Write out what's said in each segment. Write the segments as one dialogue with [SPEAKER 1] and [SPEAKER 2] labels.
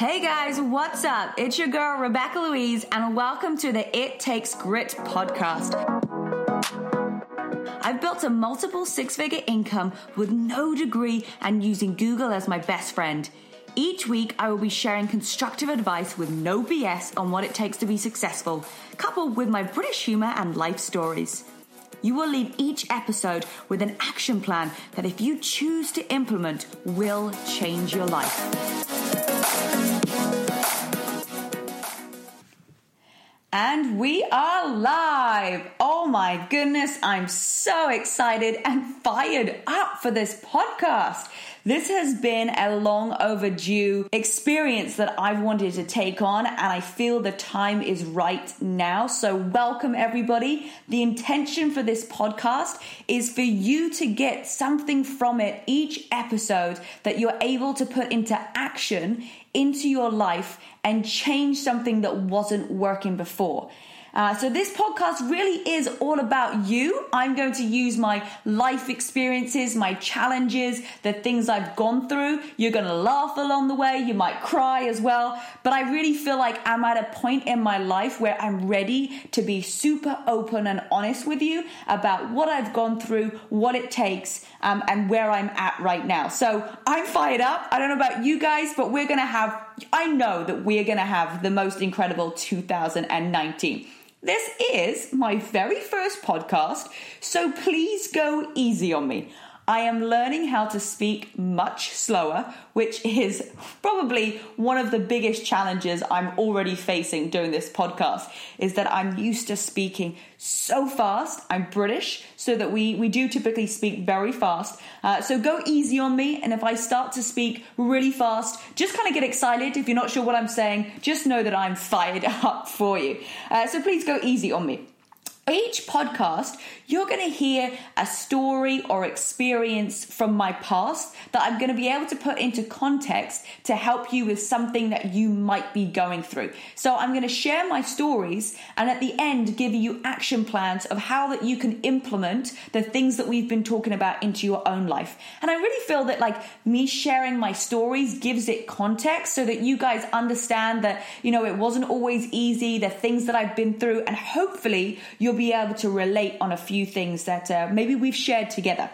[SPEAKER 1] Hey guys, what's up? It's your girl Rebecca Louise, and welcome to the It Takes Grit podcast. I've built a multiple six figure income with no degree and using Google as my best friend. Each week, I will be sharing constructive advice with no BS on what it takes to be successful, coupled with my British humor and life stories. You will leave each episode with an action plan that, if you choose to implement, will change your life. And we are live. Oh my goodness, I'm so excited and fired up for this podcast. This has been a long overdue experience that I've wanted to take on, and I feel the time is right now. So, welcome everybody. The intention for this podcast is for you to get something from it each episode that you're able to put into action into your life and change something that wasn't working before. Uh, so, this podcast really is all about you. I'm going to use my life experiences, my challenges, the things I've gone through. You're going to laugh along the way, you might cry as well. But I really feel like I'm at a point in my life where I'm ready to be super open and honest with you about what I've gone through, what it takes, um, and where I'm at right now. So, I'm fired up. I don't know about you guys, but we're going to have, I know that we're going to have the most incredible 2019. This is my very first podcast, so please go easy on me. I am learning how to speak much slower, which is probably one of the biggest challenges I'm already facing doing this podcast is that I'm used to speaking so fast. I'm British, so that we, we do typically speak very fast. Uh, so go easy on me. And if I start to speak really fast, just kind of get excited. If you're not sure what I'm saying, just know that I'm fired up for you. Uh, so please go easy on me. Each podcast, you're going to hear a story or experience from my past that I'm going to be able to put into context to help you with something that you might be going through. So I'm going to share my stories and at the end give you action plans of how that you can implement the things that we've been talking about into your own life. And I really feel that like me sharing my stories gives it context so that you guys understand that, you know, it wasn't always easy, the things that I've been through and hopefully you'll be able to relate on a few things that uh, maybe we've shared together.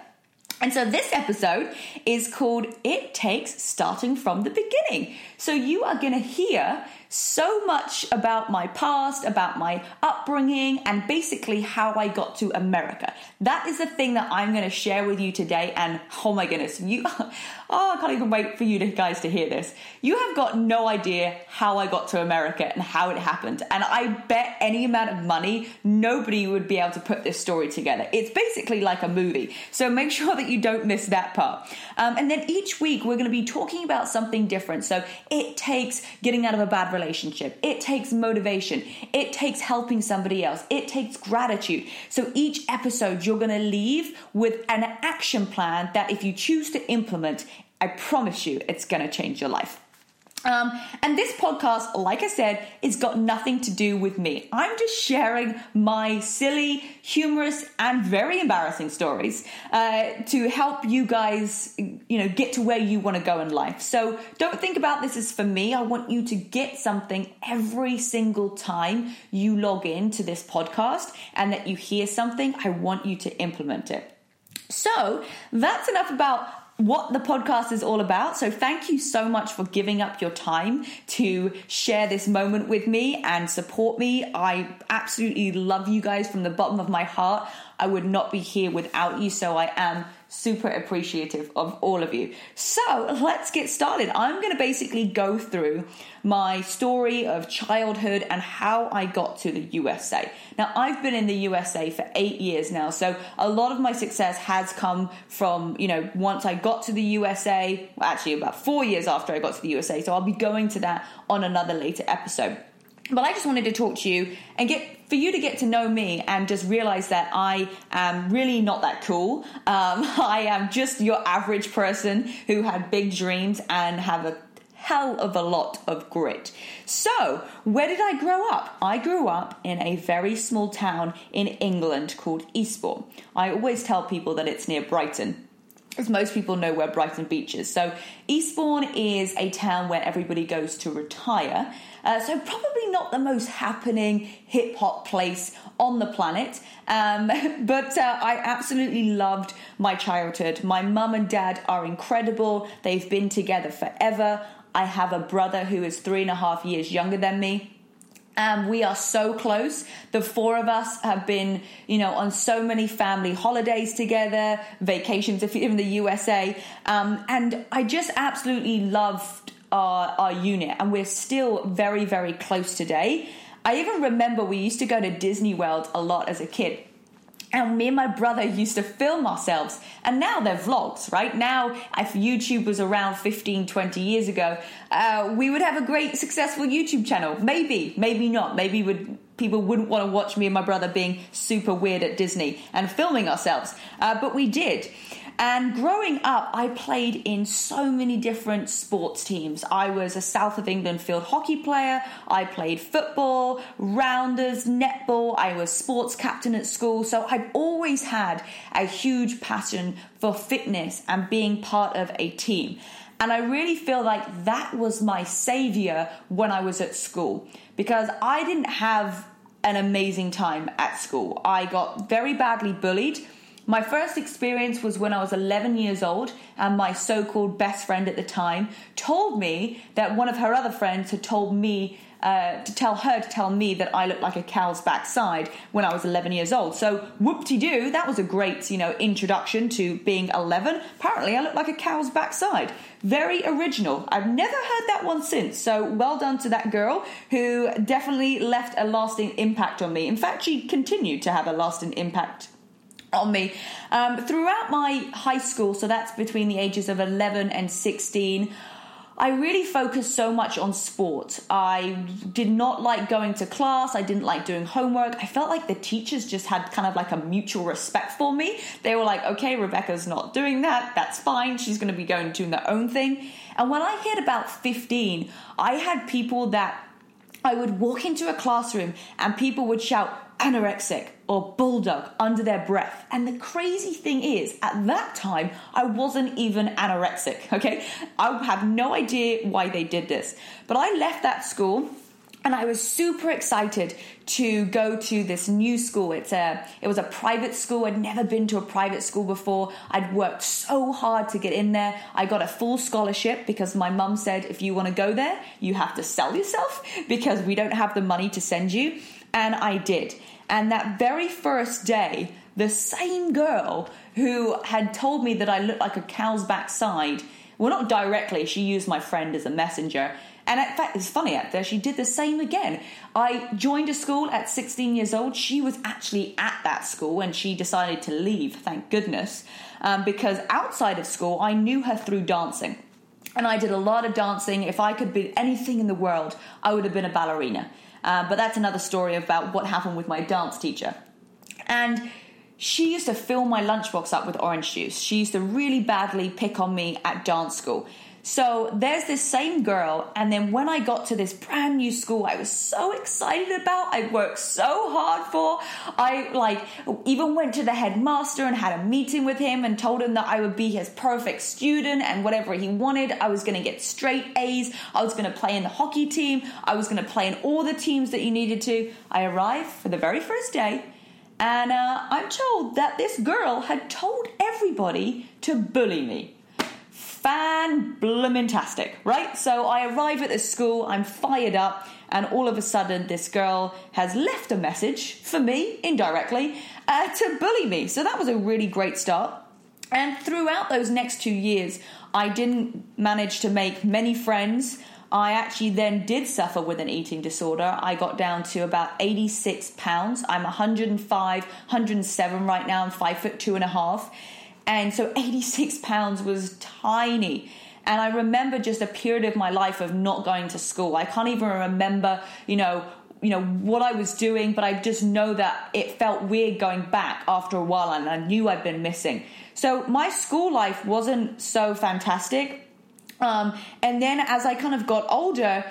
[SPEAKER 1] And so this episode is called It Takes Starting from the Beginning. So you are going to hear so much about my past, about my upbringing, and basically how I got to America. That is the thing that I'm going to share with you today. And oh my goodness, you, oh, I can't even wait for you to, guys to hear this. You have got no idea how I got to America and how it happened. And I bet any amount of money, nobody would be able to put this story together. It's basically like a movie. So make sure that you don't miss that part. Um, and then each week we're going to be talking about something different. So it takes getting out of a bad relationship. It takes motivation. It takes helping somebody else. It takes gratitude. So each episode, you're going to leave with an action plan that if you choose to implement, I promise you it's going to change your life. Um, and this podcast, like I said, it's got nothing to do with me. I'm just sharing my silly, humorous, and very embarrassing stories uh, to help you guys, you know, get to where you want to go in life. So don't think about this as for me. I want you to get something every single time you log in to this podcast and that you hear something. I want you to implement it. So that's enough about what the podcast is all about. So, thank you so much for giving up your time to share this moment with me and support me. I absolutely love you guys from the bottom of my heart. I would not be here without you, so I am super appreciative of all of you. So let's get started. I'm going to basically go through my story of childhood and how I got to the USA. Now, I've been in the USA for eight years now, so a lot of my success has come from, you know, once I got to the USA, actually about four years after I got to the USA, so I'll be going to that on another later episode. But I just wanted to talk to you and get for you to get to know me and just realize that I am really not that cool. Um, I am just your average person who had big dreams and have a hell of a lot of grit. So, where did I grow up? I grew up in a very small town in England called Eastbourne. I always tell people that it's near Brighton. As most people know where Brighton Beach is. So, Eastbourne is a town where everybody goes to retire. Uh, so, probably not the most happening hip hop place on the planet. Um, but uh, I absolutely loved my childhood. My mum and dad are incredible, they've been together forever. I have a brother who is three and a half years younger than me. Um, we are so close. The four of us have been, you know, on so many family holidays together, vacations if you're in the USA. Um, and I just absolutely loved our, our unit. And we're still very, very close today. I even remember we used to go to Disney World a lot as a kid. And me and my brother used to film ourselves. And now they're vlogs, right? Now, if YouTube was around 15, 20 years ago, uh, we would have a great, successful YouTube channel. Maybe, maybe not. Maybe would people wouldn't want to watch me and my brother being super weird at Disney and filming ourselves. Uh, but we did. And growing up, I played in so many different sports teams. I was a South of England field hockey player. I played football, rounders, netball. I was sports captain at school. So I've always had a huge passion for fitness and being part of a team. And I really feel like that was my savior when I was at school because I didn't have an amazing time at school. I got very badly bullied. My first experience was when I was 11 years old, and my so called best friend at the time told me that one of her other friends had told me uh, to tell her to tell me that I looked like a cow's backside when I was 11 years old. So whoop de doo, that was a great, you know, introduction to being 11. Apparently, I looked like a cow's backside. Very original. I've never heard that one since. So well done to that girl who definitely left a lasting impact on me. In fact, she continued to have a lasting impact on me um, throughout my high school. So that's between the ages of 11 and 16. I really focused so much on sport. I did not like going to class. I didn't like doing homework. I felt like the teachers just had kind of like a mutual respect for me. They were like, okay, Rebecca's not doing that. That's fine. She's going to be going doing their own thing. And when I hit about 15, I had people that I would walk into a classroom and people would shout, anorexic or bulldog under their breath. And the crazy thing is, at that time, I wasn't even anorexic, okay? I have no idea why they did this. But I left that school and I was super excited to go to this new school. It's a it was a private school. I'd never been to a private school before. I'd worked so hard to get in there. I got a full scholarship because my mum said if you want to go there, you have to sell yourself because we don't have the money to send you. And I did. And that very first day, the same girl who had told me that I looked like a cow's backside, well, not directly, she used my friend as a messenger. And in fact, it's funny out there, she did the same again. I joined a school at 16 years old. She was actually at that school and she decided to leave, thank goodness, um, because outside of school, I knew her through dancing. And I did a lot of dancing. If I could be anything in the world, I would have been a ballerina. Uh, but that's another story about what happened with my dance teacher. And she used to fill my lunchbox up with orange juice. She used to really badly pick on me at dance school. So there's this same girl, and then when I got to this brand new school, I was so excited about. I worked so hard for. I like even went to the headmaster and had a meeting with him and told him that I would be his perfect student and whatever he wanted, I was going to get straight A's. I was going to play in the hockey team. I was going to play in all the teams that you needed to. I arrived for the very first day. And uh, I'm told that this girl had told everybody to bully me fan bloomintastic, right? So I arrive at this school, I'm fired up, and all of a sudden this girl has left a message for me indirectly uh, to bully me. So that was a really great start. And throughout those next two years, I didn't manage to make many friends. I actually then did suffer with an eating disorder. I got down to about 86 pounds. I'm 105, 107 right now. I'm five foot two and a half. And so 86 pounds was tiny. And I remember just a period of my life of not going to school. I can't even remember, you know, you know what I was doing, but I just know that it felt weird going back after a while and I knew I'd been missing. So my school life wasn't so fantastic. Um, and then as I kind of got older,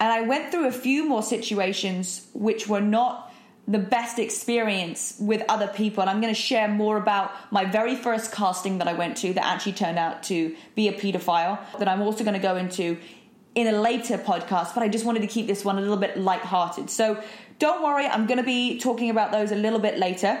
[SPEAKER 1] and I went through a few more situations which were not the best experience with other people. And I'm going to share more about my very first casting that I went to that actually turned out to be a pedophile, that I'm also going to go into in a later podcast, but I just wanted to keep this one a little bit light-hearted. So don't worry, I'm going to be talking about those a little bit later.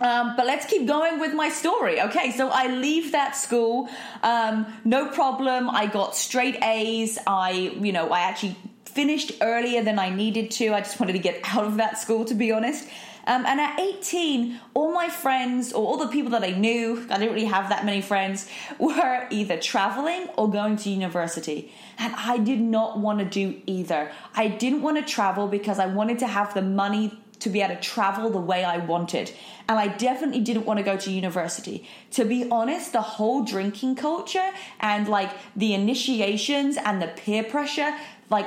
[SPEAKER 1] Um, but let's keep going with my story. Okay, so I leave that school, um, no problem. I got straight A's. I, you know, I actually finished earlier than I needed to. I just wanted to get out of that school, to be honest. Um, and at 18, all my friends or all the people that I knew, I didn't really have that many friends, were either traveling or going to university. And I did not want to do either. I didn't want to travel because I wanted to have the money to be able to travel the way I wanted. And I definitely didn't want to go to university. To be honest, the whole drinking culture and like the initiations and the peer pressure, like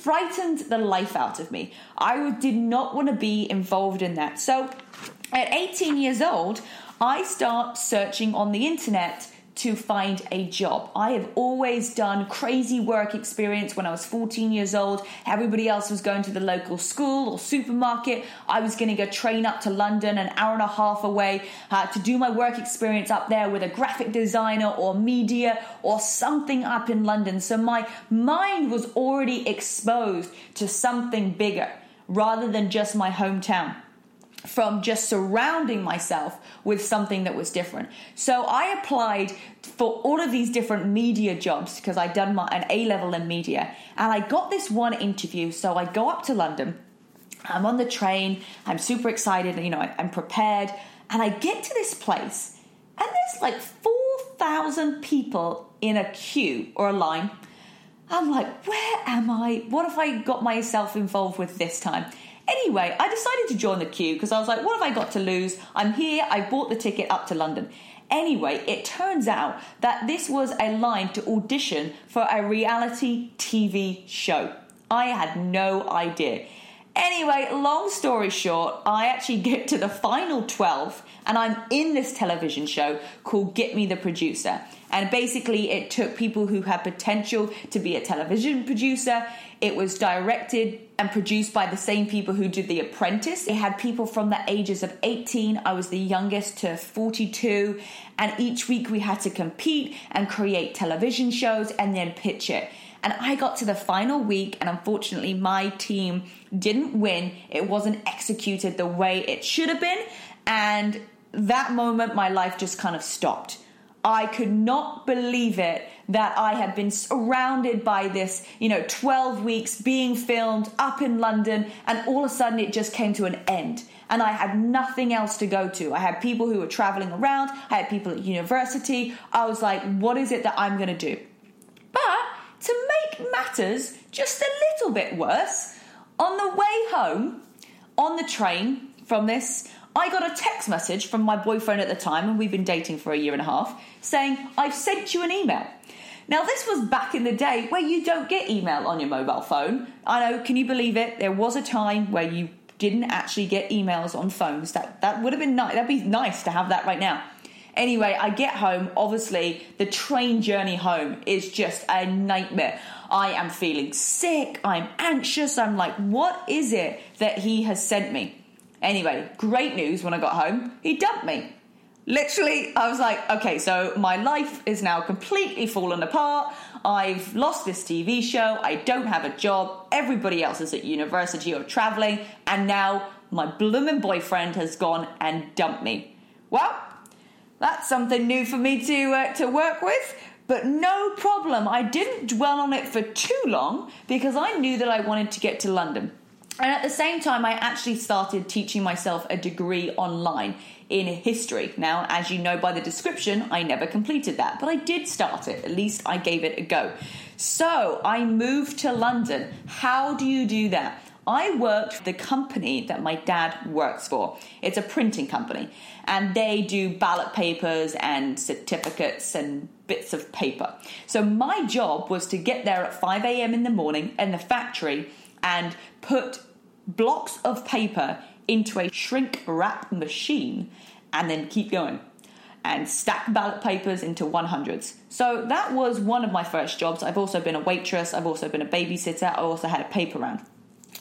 [SPEAKER 1] frightened the life out of me. I did not want to be involved in that. So at 18 years old, I start searching on the internet to find a job. I have always done crazy work experience when I was 14 years old. Everybody else was going to the local school or supermarket. I was going to go train up to London, an hour and a half away, uh, to do my work experience up there with a graphic designer or media or something up in London. So my mind was already exposed to something bigger rather than just my hometown from just surrounding myself with something that was different. So I applied for all of these different media jobs because I'd done my, an A level in media and I got this one interview. So I go up to London, I'm on the train, I'm super excited, you know, I'm prepared, and I get to this place and there's like 4,000 people in a queue or a line. I'm like, where am I? What have I got myself involved with this time? Anyway, I decided to join the queue because I was like, what have I got to lose? I'm here, I bought the ticket up to London. Anyway, it turns out that this was a line to audition for a reality TV show. I had no idea. Anyway, long story short, I actually get to the final 12 and I'm in this television show called Get Me the Producer. And basically, it took people who had potential to be a television producer. It was directed and produced by the same people who did The Apprentice. It had people from the ages of 18, I was the youngest, to 42. And each week we had to compete and create television shows and then pitch it. And I got to the final week, and unfortunately, my team didn't win. It wasn't executed the way it should have been. And that moment, my life just kind of stopped. I could not believe it that I had been surrounded by this, you know, 12 weeks being filmed up in London, and all of a sudden it just came to an end. And I had nothing else to go to. I had people who were traveling around, I had people at university. I was like, what is it that I'm going to do? But to make matters just a little bit worse, on the way home, on the train from this, I got a text message from my boyfriend at the time, and we've been dating for a year and a half, saying, I've sent you an email. Now, this was back in the day where you don't get email on your mobile phone. I know, can you believe it? There was a time where you didn't actually get emails on phones. That that would have been nice. That'd be nice to have that right now. Anyway, I get home. Obviously, the train journey home is just a nightmare. I am feeling sick. I'm anxious. I'm like, what is it that he has sent me? Anyway, great news when I got home. He dumped me. Literally, I was like, okay, so my life is now completely fallen apart. I've lost this TV show. I don't have a job. Everybody else is at university or traveling. And now my blooming boyfriend has gone and dumped me. Well, that's something new for me to, uh, to work with. But no problem. I didn't dwell on it for too long because I knew that I wanted to get to London. And at the same time, I actually started teaching myself a degree online in history. Now, as you know by the description, I never completed that, but I did start it. At least I gave it a go. So I moved to London. How do you do that? I worked for the company that my dad works for. It's a printing company, and they do ballot papers and certificates and bits of paper. So my job was to get there at 5 a.m. in the morning in the factory and put blocks of paper into a shrink wrap machine and then keep going and stack ballot papers into 100s. So that was one of my first jobs. I've also been a waitress, I've also been a babysitter, I also had a paper round.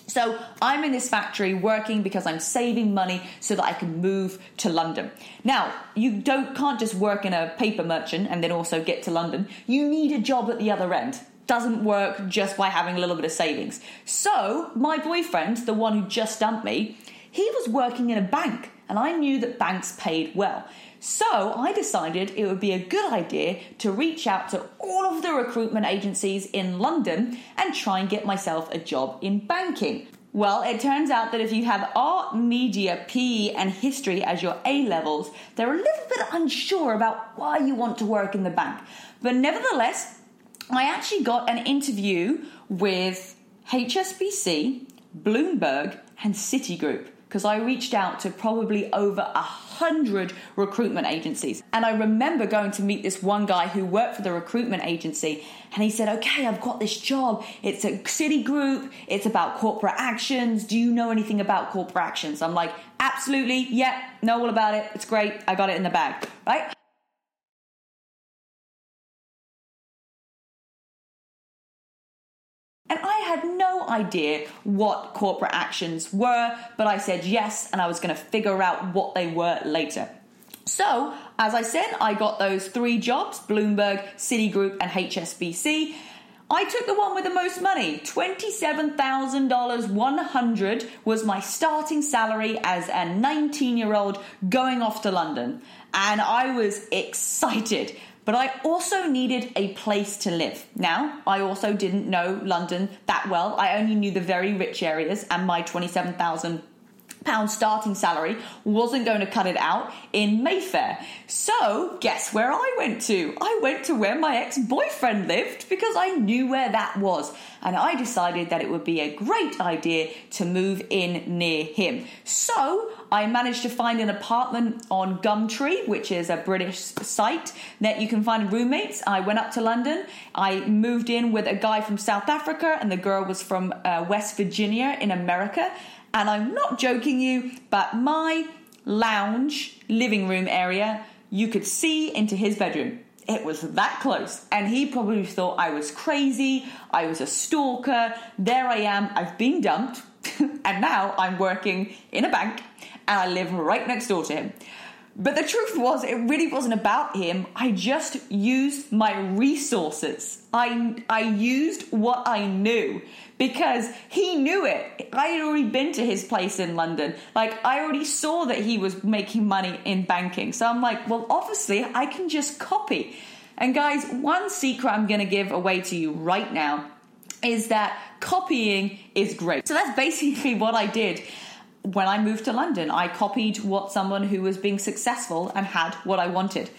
[SPEAKER 1] So I'm in this factory working because I'm saving money so that I can move to London. Now, you don't can't just work in a paper merchant and then also get to London. You need a job at the other end. Doesn't work just by having a little bit of savings. So, my boyfriend, the one who just dumped me, he was working in a bank and I knew that banks paid well. So I decided it would be a good idea to reach out to all of the recruitment agencies in London and try and get myself a job in banking. Well, it turns out that if you have art, media, PE, and history as your A levels, they're a little bit unsure about why you want to work in the bank. But nevertheless, I actually got an interview with HSBC, Bloomberg, and Citigroup because I reached out to probably over a hundred recruitment agencies. And I remember going to meet this one guy who worked for the recruitment agency, and he said, Okay, I've got this job. It's a Citigroup, it's about corporate actions. Do you know anything about corporate actions? I'm like, Absolutely, yeah, know all about it. It's great. I got it in the bag, right? And I had no idea what corporate actions were, but I said yes, and I was going to figure out what they were later. So, as I said, I got those three jobs Bloomberg, Citigroup, and HSBC. I took the one with the most money. $27,100 was my starting salary as a 19 year old going off to London. And I was excited but I also needed a place to live. Now, I also didn't know London that well. I only knew the very rich areas, and my 27,000 pound starting salary wasn't going to cut it out in Mayfair. So, guess where I went to? I went to where my ex boyfriend lived because I knew where that was. And I decided that it would be a great idea to move in near him. So, I managed to find an apartment on Gumtree, which is a British site that you can find roommates. I went up to London. I moved in with a guy from South Africa, and the girl was from uh, West Virginia in America. And I'm not joking you, but my lounge living room area, you could see into his bedroom. It was that close. And he probably thought I was crazy, I was a stalker. There I am, I've been dumped, and now I'm working in a bank and I live right next door to him. But the truth was, it really wasn't about him. I just used my resources. I, I used what I knew because he knew it. I had already been to his place in London. Like, I already saw that he was making money in banking. So I'm like, well, obviously, I can just copy. And guys, one secret I'm going to give away to you right now is that copying is great. So that's basically what I did when I moved to London, I copied what someone who was being successful and had what I wanted.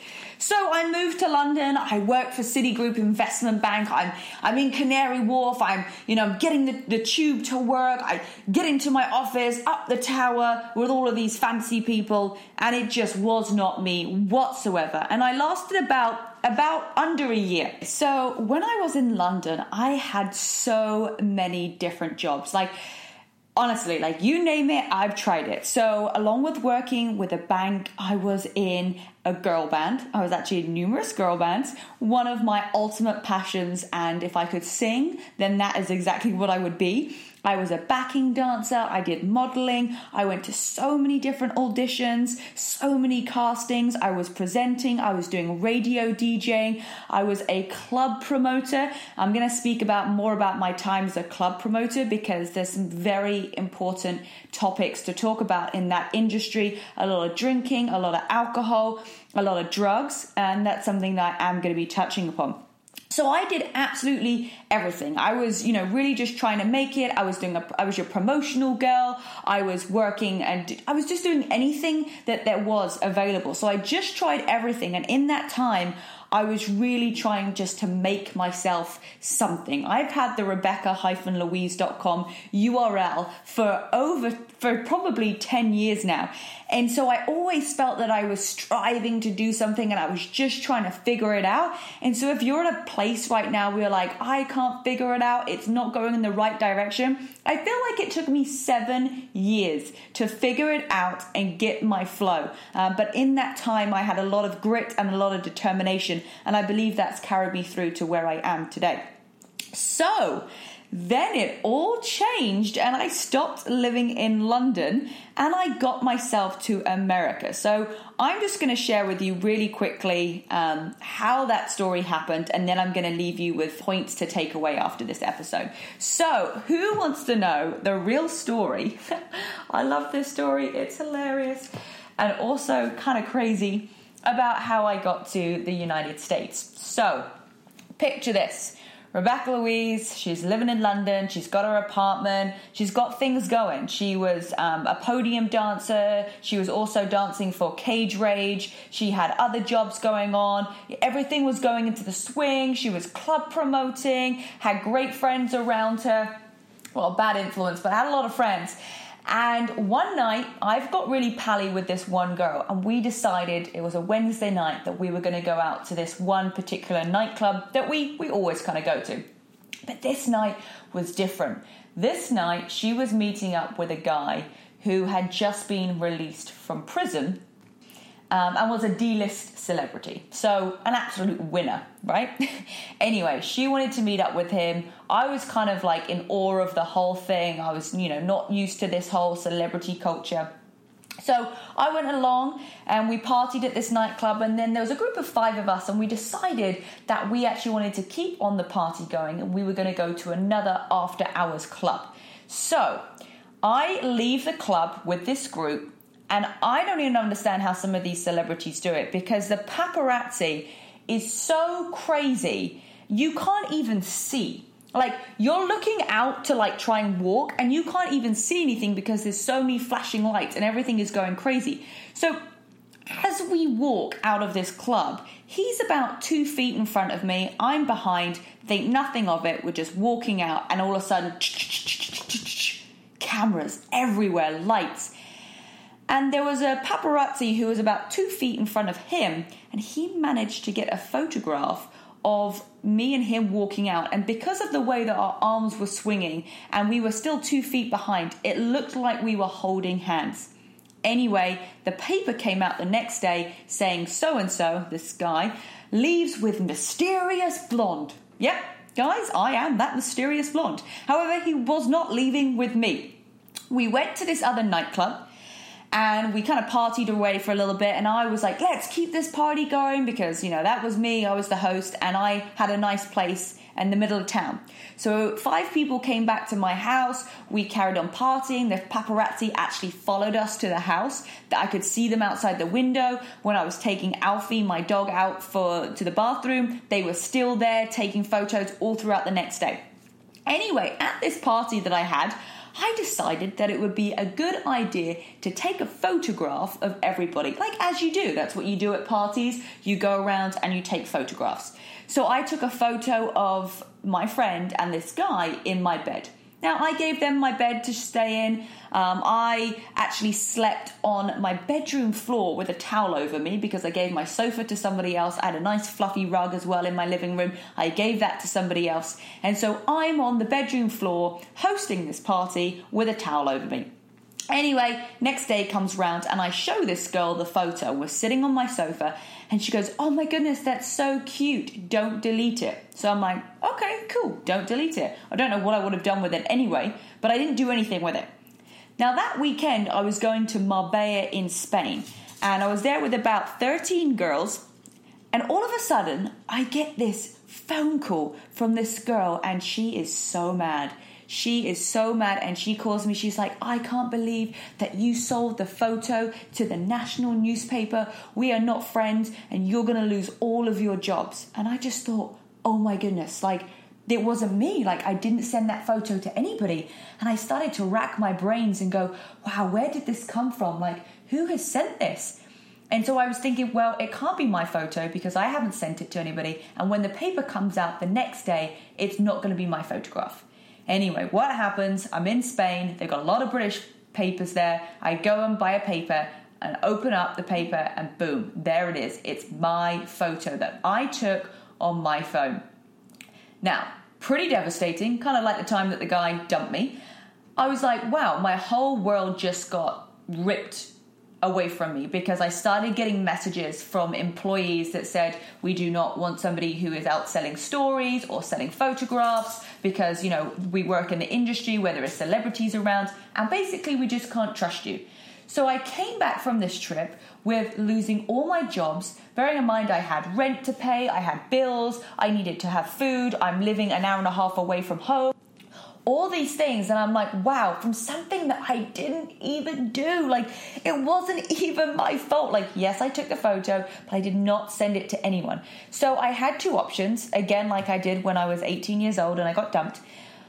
[SPEAKER 1] So I moved to London. I work for Citigroup Investment Bank. I'm I'm in Canary Wharf. I'm you know getting the, the tube to work. I get into my office up the tower with all of these fancy people, and it just was not me whatsoever. And I lasted about about under a year. So when I was in London, I had so many different jobs. Like honestly, like you name it, I've tried it. So, along with working with a bank, I was in a girl band. I was actually in numerous girl bands. One of my ultimate passions, and if I could sing, then that is exactly what I would be. I was a backing dancer, I did modeling, I went to so many different auditions, so many castings, I was presenting, I was doing radio DJing, I was a club promoter. I'm going to speak about more about my time as a club promoter because there's some very important topics to talk about in that industry, a lot of drinking, a lot of alcohol, a lot of drugs, and that's something that I am going to be touching upon. So I did absolutely everything. I was, you know, really just trying to make it. I was doing a, I was your promotional girl. I was working and I was just doing anything that there was available. So I just tried everything. And in that time, I was really trying just to make myself something. I've had the Rebecca-Louise.com URL for over, for probably 10 years now. And so I always felt that I was striving to do something and I was just trying to figure it out. And so if you're at a place right now where you're like, I can't figure it out, it's not going in the right direction, I feel like it took me seven years to figure it out and get my flow. Uh, but in that time, I had a lot of grit and a lot of determination, and I believe that's carried me through to where I am today. So, then it all changed and I stopped living in London and I got myself to America. So I'm just going to share with you really quickly um, how that story happened and then I'm going to leave you with points to take away after this episode. So, who wants to know the real story? I love this story, it's hilarious and also kind of crazy about how I got to the United States. So, picture this. Rebecca Louise, she's living in London. She's got her apartment. She's got things going. She was um, a podium dancer. She was also dancing for Cage Rage. She had other jobs going on. Everything was going into the swing. She was club promoting, had great friends around her. Well, bad influence, but had a lot of friends. And one night, I've got really pally with this one girl, and we decided it was a Wednesday night that we were going to go out to this one particular nightclub that we, we always kind of go to. But this night was different. This night, she was meeting up with a guy who had just been released from prison um, and was a D list celebrity. So, an absolute winner, right? anyway, she wanted to meet up with him. I was kind of like in awe of the whole thing. I was, you know, not used to this whole celebrity culture. So I went along and we partied at this nightclub, and then there was a group of five of us, and we decided that we actually wanted to keep on the party going and we were going to go to another after hours club. So I leave the club with this group and I don't even understand how some of these celebrities do it because the paparazzi is so crazy, you can't even see. Like you're looking out to like try and walk and you can't even see anything because there's so many flashing lights and everything is going crazy. So as we walk out of this club, he's about two feet in front of me. I'm behind, think nothing of it. We're just walking out, and all of a sudden, cameras everywhere, lights. And there was a paparazzi who was about two feet in front of him, and he managed to get a photograph of me and him walking out. And because of the way that our arms were swinging and we were still two feet behind, it looked like we were holding hands. Anyway, the paper came out the next day saying so and so, this guy, leaves with mysterious blonde. Yep, guys, I am that mysterious blonde. However, he was not leaving with me. We went to this other nightclub and we kind of partied away for a little bit and i was like let's keep this party going because you know that was me i was the host and i had a nice place in the middle of town. So five people came back to my house we carried on partying the paparazzi actually followed us to the house that i could see them outside the window. When i was taking alfie my dog out for to the bathroom they were still there taking photos all throughout the next day. Anyway at this party that i had I decided that it would be a good idea to take a photograph of everybody, like as you do. That's what you do at parties. You go around and you take photographs. So I took a photo of my friend and this guy in my bed. Now, I gave them my bed to stay in. Um, I actually slept on my bedroom floor with a towel over me because I gave my sofa to somebody else. I had a nice fluffy rug as well in my living room. I gave that to somebody else. And so I'm on the bedroom floor hosting this party with a towel over me. Anyway, next day comes round and I show this girl the photo. We're sitting on my sofa and she goes, Oh my goodness, that's so cute. Don't delete it. So I'm like, Okay, cool. Don't delete it. I don't know what I would have done with it anyway, but I didn't do anything with it. Now, that weekend, I was going to Marbella in Spain and I was there with about 13 girls. And all of a sudden, I get this phone call from this girl and she is so mad. She is so mad and she calls me. She's like, I can't believe that you sold the photo to the national newspaper. We are not friends and you're going to lose all of your jobs. And I just thought, oh my goodness, like, it wasn't me. Like, I didn't send that photo to anybody. And I started to rack my brains and go, wow, where did this come from? Like, who has sent this? And so I was thinking, well, it can't be my photo because I haven't sent it to anybody. And when the paper comes out the next day, it's not going to be my photograph. Anyway, what happens? I'm in Spain. They've got a lot of British papers there. I go and buy a paper and open up the paper, and boom, there it is. It's my photo that I took on my phone. Now, pretty devastating, kind of like the time that the guy dumped me. I was like, wow, my whole world just got ripped away from me because I started getting messages from employees that said we do not want somebody who is out selling stories or selling photographs because you know we work in the industry where there are celebrities around and basically we just can't trust you. So I came back from this trip with losing all my jobs. Bearing in mind, I had rent to pay, I had bills, I needed to have food, I'm living an hour and a half away from home all these things and i'm like wow from something that i didn't even do. Like it wasn't even my fault. Like yes i took the photo but i did not send it to anyone. So i had two options again like i did when i was 18 years old and i got dumped.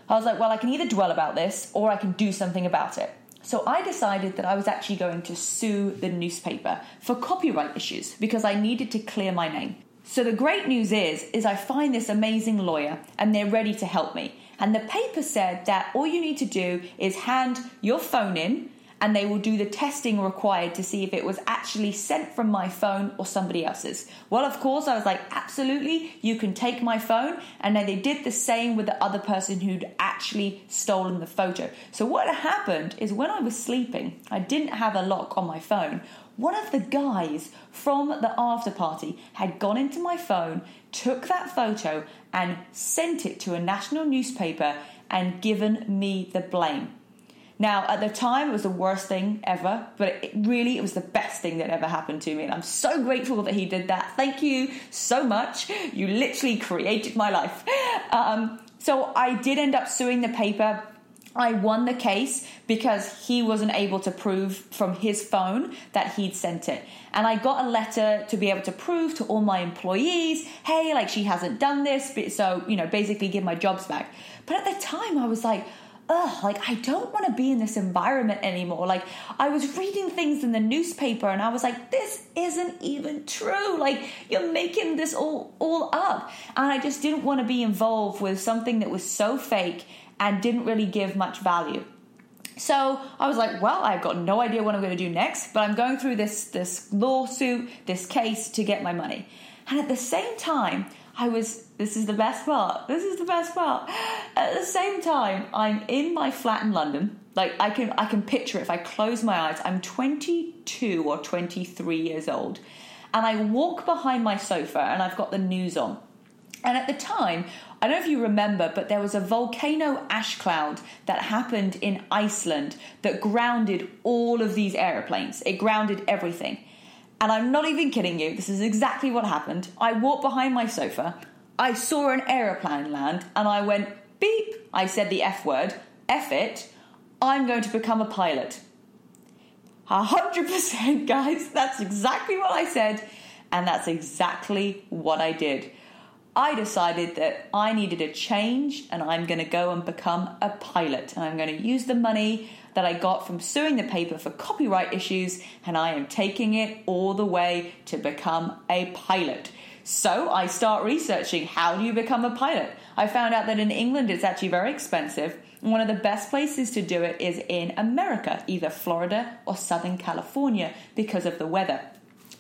[SPEAKER 1] I was like well i can either dwell about this or i can do something about it. So I decided that I was actually going to sue the newspaper for copyright issues because I needed to clear my name. So the great news is is I find this amazing lawyer and they're ready to help me. And the paper said that all you need to do is hand your phone in and they will do the testing required to see if it was actually sent from my phone or somebody else's. Well, of course, I was like, absolutely, you can take my phone. And then they did the same with the other person who'd actually stolen the photo. So, what happened is when I was sleeping, I didn't have a lock on my phone. One of the guys from the after party had gone into my phone, took that photo, and sent it to a national newspaper and given me the blame. Now, at the time, it was the worst thing ever, but it really it was the best thing that ever happened to me, and I'm so grateful that he did that. Thank you so much. You literally created my life. Um, so I did end up suing the paper I won the case because he wasn't able to prove from his phone that he'd sent it. And I got a letter to be able to prove to all my employees, hey, like she hasn't done this, so, you know, basically give my jobs back. But at the time, I was like, ugh, like I don't want to be in this environment anymore. Like I was reading things in the newspaper and I was like, this isn't even true. Like you're making this all all up. And I just didn't want to be involved with something that was so fake and didn't really give much value. So I was like, well, I've got no idea what I'm going to do next, but I'm going through this this lawsuit, this case to get my money. And at the same time, I was this is the best part. This is the best part. At the same time, I'm in my flat in London. Like I can I can picture it if I close my eyes. I'm 22 or 23 years old. And I walk behind my sofa and I've got the news on. And at the time, I don't know if you remember, but there was a volcano ash cloud that happened in Iceland that grounded all of these aeroplanes. It grounded everything. And I'm not even kidding you, this is exactly what happened. I walked behind my sofa, I saw an aeroplane land, and I went beep. I said the F word, F it, I'm going to become a pilot. 100%, guys, that's exactly what I said, and that's exactly what I did. I decided that I needed a change and I'm going to go and become a pilot. And I'm going to use the money that I got from suing the paper for copyright issues and I am taking it all the way to become a pilot. So I start researching how do you become a pilot? I found out that in England it's actually very expensive. One of the best places to do it is in America, either Florida or Southern California, because of the weather.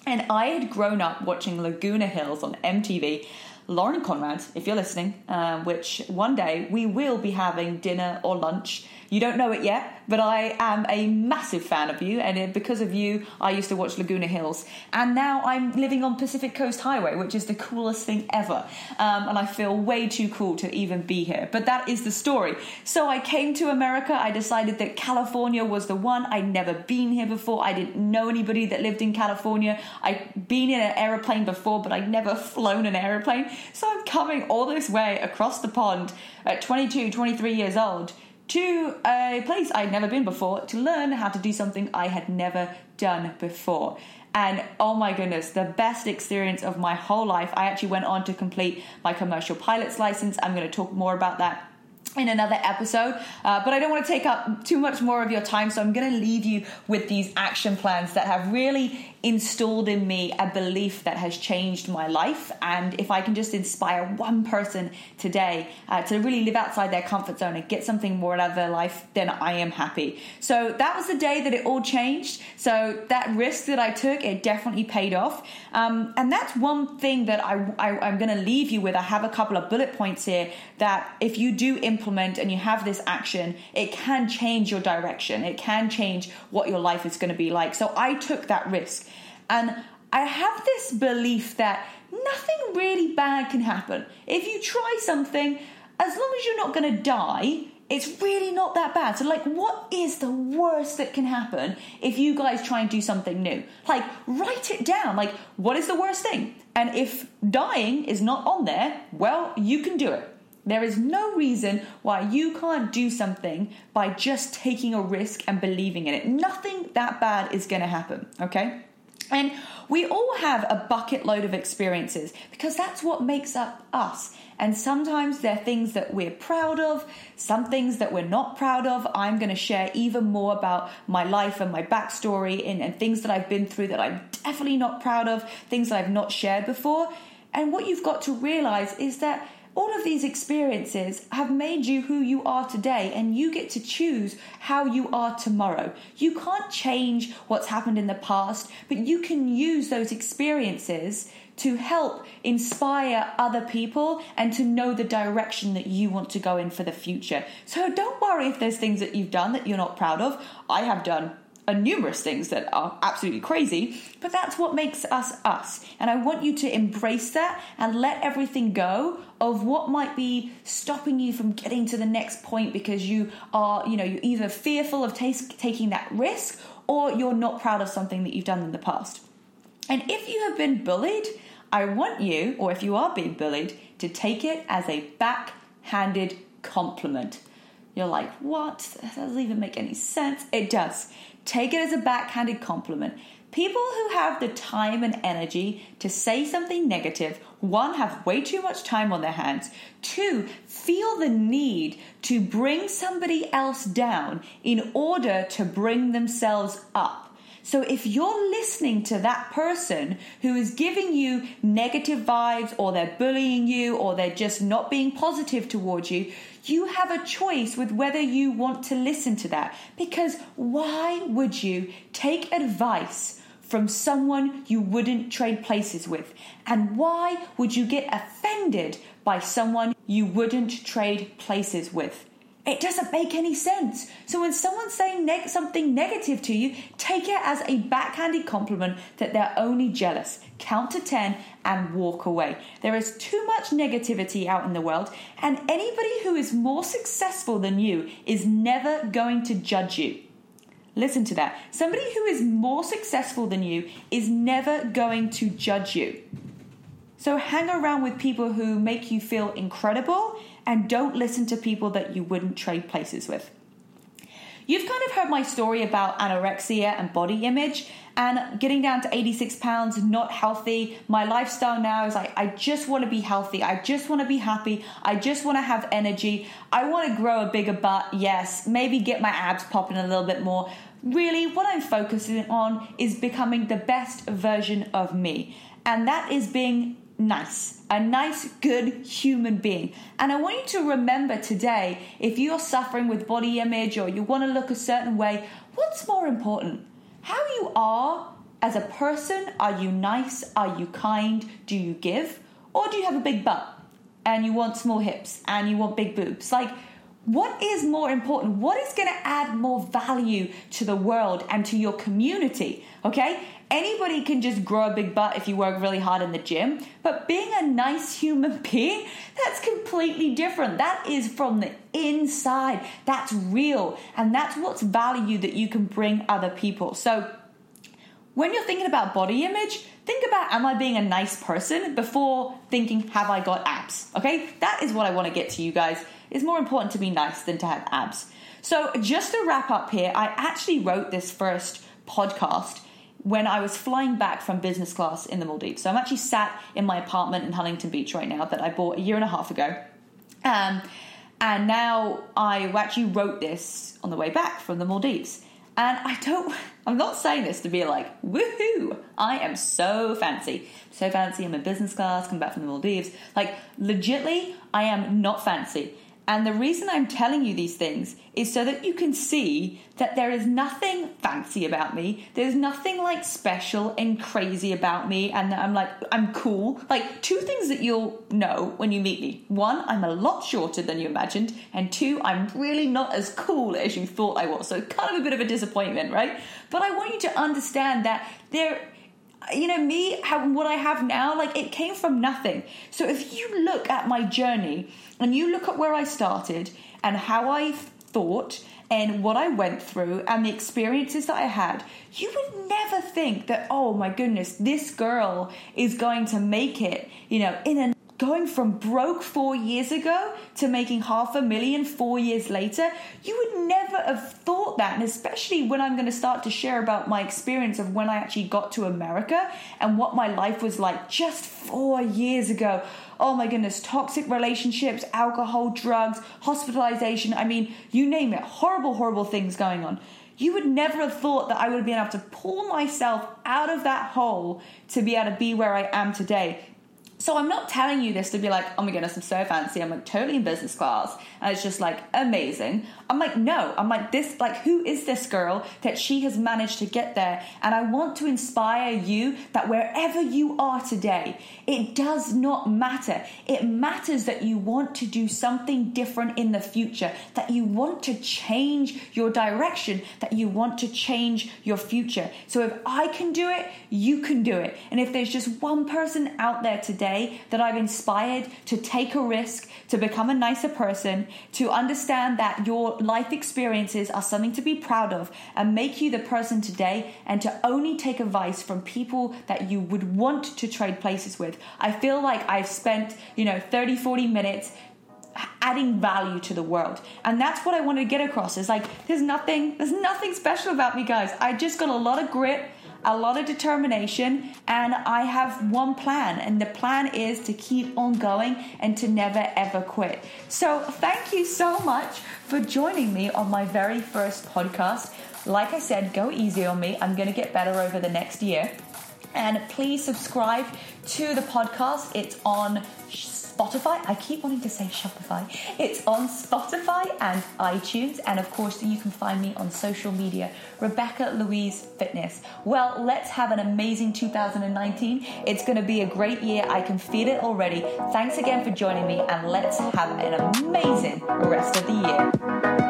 [SPEAKER 1] And I had grown up watching Laguna Hills on MTV Lauren Conrad, if you're listening, uh, which one day we will be having dinner or lunch. You don't know it yet, but I am a massive fan of you, and because of you, I used to watch Laguna Hills, and now I'm living on Pacific Coast Highway, which is the coolest thing ever, um, and I feel way too cool to even be here. But that is the story. So I came to America. I decided that California was the one. I'd never been here before. I didn't know anybody that lived in California. I'd been in an aeroplane before, but I'd never flown an aeroplane. So I'm coming all this way across the pond at 22, 23 years old to a place I'd never been before to learn how to do something I had never done before. And oh my goodness, the best experience of my whole life. I actually went on to complete my commercial pilot's license. I'm going to talk more about that in another episode. Uh, but I don't want to take up too much more of your time, so I'm going to leave you with these action plans that have really installed in me a belief that has changed my life. And if I can just inspire one person today uh, to really live outside their comfort zone and get something more out of their life, then I am happy. So that was the day that it all changed. So that risk that I took, it definitely paid off. Um, and that's one thing that I, I, I'm going to leave you with. I have a couple of bullet points here that if you do implement and you have this action, it can change your direction. It can change what your life is going to be like. So I took that risk. And I have this belief that nothing really bad can happen. If you try something, as long as you're not going to die, it's really not that bad. So, like, what is the worst that can happen if you guys try and do something new? Like, write it down. Like, what is the worst thing? And if dying is not on there, well, you can do it. There is no reason why you can't do something by just taking a risk and believing in it. Nothing that bad is going to happen, okay? And we all have a bucket load of experiences because that's what makes up us. And sometimes they're things that we're proud of, some things that we're not proud of. I'm going to share even more about my life and my backstory and, and things that I've been through that I'm definitely not proud of, things that I've not shared before. And what you've got to realize is that all of these experiences have made you who you are today, and you get to choose how you are tomorrow. You can't change what's happened in the past, but you can use those experiences to help inspire other people and to know the direction that you want to go in for the future. So don't worry if there's things that you've done that you're not proud of. I have done are numerous things that are absolutely crazy, but that's what makes us us. And I want you to embrace that and let everything go of what might be stopping you from getting to the next point because you are, you know, you're either fearful of t- taking that risk or you're not proud of something that you've done in the past. And if you have been bullied, I want you, or if you are being bullied, to take it as a backhanded compliment. You're like, what? That doesn't even make any sense. It does. Take it as a backhanded compliment. People who have the time and energy to say something negative, one, have way too much time on their hands, two, feel the need to bring somebody else down in order to bring themselves up. So if you're listening to that person who is giving you negative vibes or they're bullying you or they're just not being positive towards you, you have a choice with whether you want to listen to that. Because why would you take advice from someone you wouldn't trade places with? And why would you get offended by someone you wouldn't trade places with? It doesn't make any sense. So when someone's saying neg- something negative to you, take it as a backhanded compliment that they're only jealous. Count to 10 and walk away. There is too much negativity out in the world, and anybody who is more successful than you is never going to judge you. Listen to that. Somebody who is more successful than you is never going to judge you. So hang around with people who make you feel incredible and don't listen to people that you wouldn't trade places with. You've kind of heard my story about anorexia and body image and getting down to 86 pounds, not healthy. My lifestyle now is like, I just want to be healthy. I just want to be happy. I just want to have energy. I want to grow a bigger butt, yes. Maybe get my abs popping a little bit more. Really, what I'm focusing on is becoming the best version of me. And that is being nice, a nice, good human being. And I want you to remember today if you're suffering with body image or you want to look a certain way, what's more important? How you are as a person? Are you nice? Are you kind? Do you give? Or do you have a big butt and you want small hips and you want big boobs? Like, what is more important? What is going to add more value to the world and to your community? Okay? Anybody can just grow a big butt if you work really hard in the gym, but being a nice human being, that's completely different. That is from the inside. That's real. And that's what's value that you can bring other people. So when you're thinking about body image, think about am I being a nice person before thinking have I got abs? Okay? That is what I want to get to you guys. It's more important to be nice than to have abs. So just to wrap up here, I actually wrote this first podcast when I was flying back from business class in the Maldives. So I'm actually sat in my apartment in Huntington Beach right now that I bought a year and a half ago. Um, and now I actually wrote this on the way back from the Maldives. And I don't, I'm not saying this to be like, woohoo, I am so fancy. So fancy, I'm in business class, come back from the Maldives. Like, legitly, I am not fancy. And the reason I'm telling you these things is so that you can see that there is nothing fancy about me. There's nothing like special and crazy about me, and that I'm like, I'm cool. Like, two things that you'll know when you meet me one, I'm a lot shorter than you imagined, and two, I'm really not as cool as you thought I was. So, kind of a bit of a disappointment, right? But I want you to understand that there you know me what i have now like it came from nothing so if you look at my journey and you look at where i started and how i thought and what i went through and the experiences that i had. You would never think that oh my goodness this girl is going to make it you know in a going from broke four years ago to making half a million four years later, you would never have thought that. And especially when I'm going to start to share about my experience of when I actually got to America and what my life was like just four years ago. Oh my goodness, toxic relationships, alcohol, drugs, hospitalization. I mean, you name it, horrible, horrible things going on you would never have thought that I would have been able to pull myself out of that hole to be able to be where I am today. So I'm not telling you this to be like, oh my goodness, I'm so fancy. I'm like totally in business class. And it's just like amazing. I'm like, no, I'm like this, like, who is this girl that she has managed to get there? And I want to inspire you that wherever you are today, it does not matter. It matters that you want to do something different in the future, that you want to change your direction, that you want to change your future. So if I can do it, you can do it. And if there's just one person out there today, that I've inspired to take a risk, to become a nicer person, to understand that your life experiences are something to be proud of and make you the person today, and to only take advice from people that you would want to trade places with. I feel like I've spent, you know, 30, 40 minutes adding value to the world. And that's what i wanted to get across. Is like there's nothing there's nothing special about me guys. I just got a lot of grit a lot of determination, and I have one plan, and the plan is to keep on going and to never ever quit. So, thank you so much for joining me on my very first podcast. Like I said, go easy on me. I'm going to get better over the next year. And please subscribe to the podcast. It's on Spotify. I keep wanting to say Shopify. It's on Spotify and iTunes. And of course, you can find me on social media, Rebecca Louise Fitness. Well, let's have an amazing 2019. It's going to be a great year. I can feel it already. Thanks again for joining me, and let's have an amazing rest of the year.